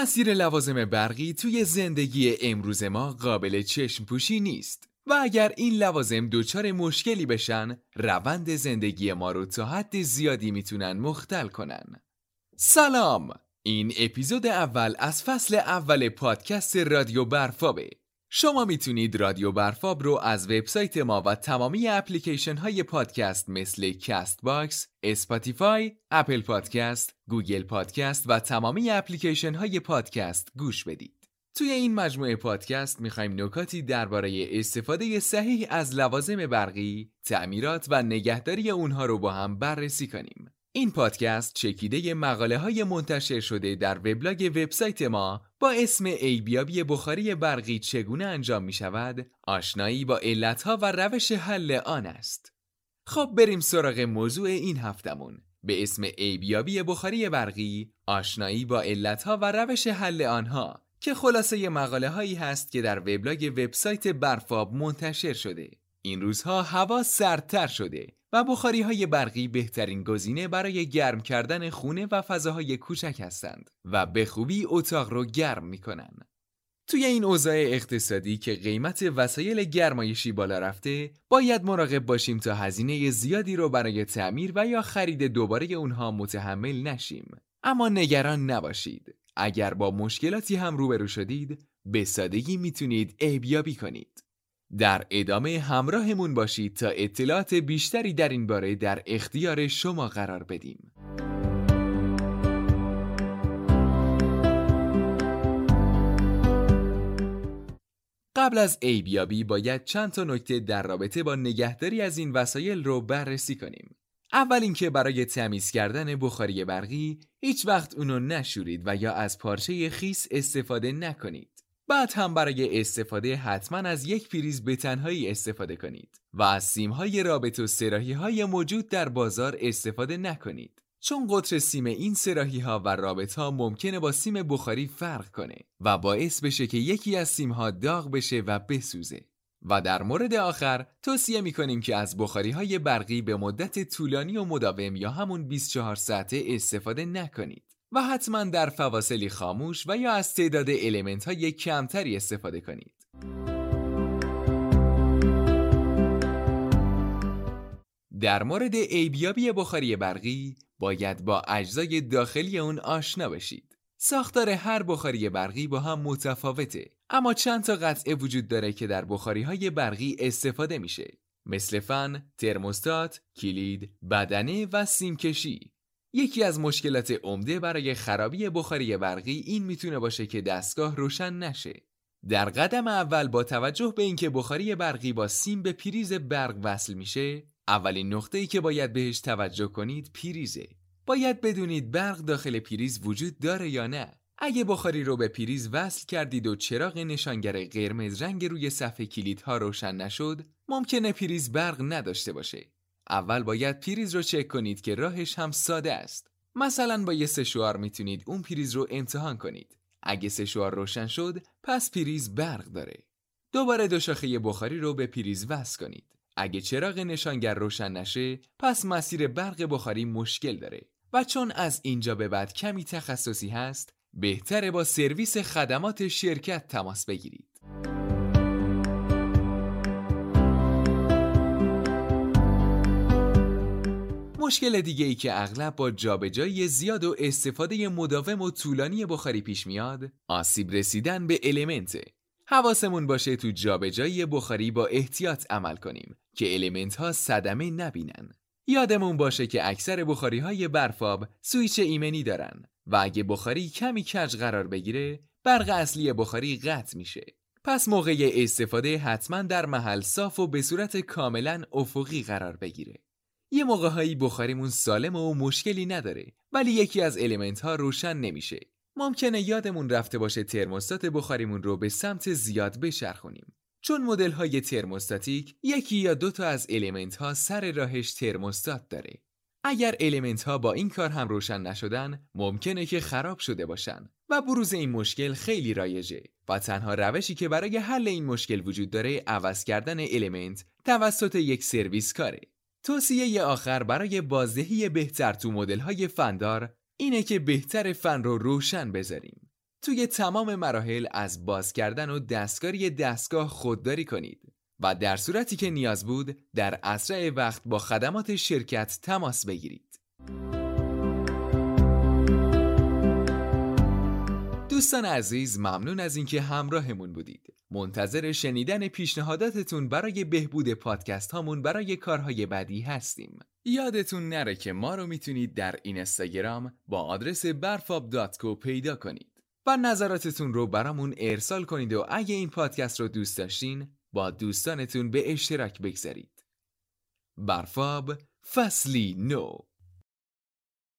تأثیر لوازم برقی توی زندگی امروز ما قابل چشم پوشی نیست. و اگر این لوازم دچار مشکلی بشن روند زندگی ما رو تا حد زیادی می‌تونن مختل کنن. سلام! این اپیزود اول از فصل اول پادکست رادیو برفابه. شما می‌تونید رادیو برفاب رو از وبسایت ما و تمامی اپلیکیشن های پادکست مثل Castbox، Spotify، Apple Podcast، Google Podcast و تمامی اپلیکیشن های پادکست گوش بدید. توی این مجموعه پادکست می‌خوایم نکاتی درباره استفاده صحیح از لوازم برقی، تعمیرات و نگهداری اونها رو با هم بررسی کنیم. این پادکست چکیده مقاله های منتشر شده در وبلاگ وبسایت ما با اسم ایبیابی بخاری برقی چگونه انجام می شود آشنایی با علتها و روش حل آن است. خب بریم سراغ موضوع این هفتمون به اسم ایبیابی بخاری برقی آشنایی با علتها و روش حل آنها که خلاصه مقاله هایی هست که در وبلاگ وبسایت برفاب منتشر شده. این روزها هوا سردتر شده و بخاری های برقی بهترین گزینه برای گرم کردن خونه و فضاهای کوچک هستند و به خوبی اتاق رو گرم می‌کنن. توی این اوضاع اقتصادی که قیمت وسایل گرمایشی بالا رفته، باید مراقب باشیم تا هزینه زیادی رو برای تعمیر و یا خرید دوباره اونها متحمل نشیم. اما نگران نباشید. اگر با مشکلاتی هم روبرو شدید، به سادگی می‌تونید عیبیابی کنید. در ادامه همراهمون باشید تا اطلاعات بیشتری در این باره در اختیار شما قرار بدیم. قبل از ایبیابی باید چند تا نکته در رابطه با نگهداری از این وسایل رو بررسی کنیم. اول اینکه برای تمیز کردن بخاری برقی هیچ وقت اونو نشورید و یا از پارچه خیس استفاده نکنید. بعد هم برای استفاده حتما از یک پریز به تنهایی استفاده کنید و از سیمهای رابط و سراحی های موجود در بازار استفاده نکنید. چون قطر سیم این سراحی ها و رابط ها ممکنه با سیم بخاری فرق کنه و باعث بشه که یکی از سیم ها داغ بشه و بسوزه. و در مورد آخر توصیه می کنیم که از بخاری های برقی به مدت طولانی و مداوم یا همون 24 ساعته استفاده نکنید. و حتما در فواصلی خاموش و یا از تعداد الیمنت های کمتری استفاده کنید. در مورد ایبیابی بخاری برقی باید با اجزای داخلی اون آشنا بشید. ساختار هر بخاری برقی با هم متفاوته اما چند تا قطعه وجود داره که در بخاری های برقی استفاده میشه مثل فن، ترموستات، کلید، بدنه و سیمکشی یکی از مشکلات عمده برای خرابی بخاری برقی این می‌تونه باشه که دستگاه روشن نشه. در قدم اول با توجه به اینکه بخاری برقی با سیم به پریز برق وصل میشه، اولین نقطه ای که باید بهش توجه کنید پریزه. باید بدونید برق داخل پریز وجود داره یا نه. اگه بخاری رو به پریز وصل کردید و چراغ نشانگر قرمز رنگ روی صفحه کلیدها روشن نشد، ممکنه پریز برق نداشته باشه. اول باید پریز رو چک کنید که راهش هم ساده است. مثلا با یه سشوار می‌تونید اون پریز رو امتحان کنید. اگه سشوار روشن شد، پس پریز برق داره. دوباره دو شاخه بخاری رو به پریز وصل کنید. اگه چراغ نشانگر روشن نشه، پس مسیر برق بخاری مشکل داره. و چون از اینجا به بعد کمی تخصصی هست، بهتره با سرویس خدمات شرکت تماس بگیرید. مشکل دیگه ای که اغلب با جابجایی زیاد و استفاده مداوم و طولانی بخاری پیش میاد آسیب رسیدن به المنت حواسمون باشه تو جابجایی بخاری با احتیاط عمل کنیم که المنت ها صدمه نبینن. یادمون باشه که اکثر بخاری های برفاب سویچ ایمنی دارن و اگه بخاری کمی کج قرار بگیره برق اصلی بخاری قطع میشه. پس موقع استفاده حتما در محل صاف و به صورت کاملا افقی قرار بگیره. یه موقع هایی بخاریمون سالم و مشکلی نداره ولی یکی از الیمنت ها روشن نمیشه. ممکنه یادمون رفته باشه ترموستات بخاریمون رو به سمت زیاد بشرخونیم. چون مدل های ترموستاتیک یکی یا دو تا از الیمنت ها سر راهش ترموستات داره. اگر الیمنت ها با این کار هم روشن نشدن ممکنه که خراب شده باشن و بروز این مشکل خیلی رایجه و تنها روشی که برای حل این مشکل وجود داره عوض کردن الیمنت توسط یک سرویس کاره توصیه آخر برای بازدهی بهتر تو مدل های فندار اینه که بهتر فن رو روشن بذاریم. توی تمام مراحل از باز کردن و دستکاری دستگاه خودداری کنید و در صورتی که نیاز بود در اسرع وقت با خدمات شرکت تماس بگیرید. دوستان عزیز ممنون از اینکه همراهمون بودید. منتظر شنیدن پیشنهاداتتون برای بهبود پادکست هامون برای کارهای بعدی هستیم. یادتون نره که ما رو می‌تونید در این استاگرام با آدرس برفاب.co پیدا کنید. و نظراتتون رو برامون ارسال کنید و اگه این پادکست رو دوست داشتین با دوستانتون به اشتراک بگذارید. برفاب فصلی نو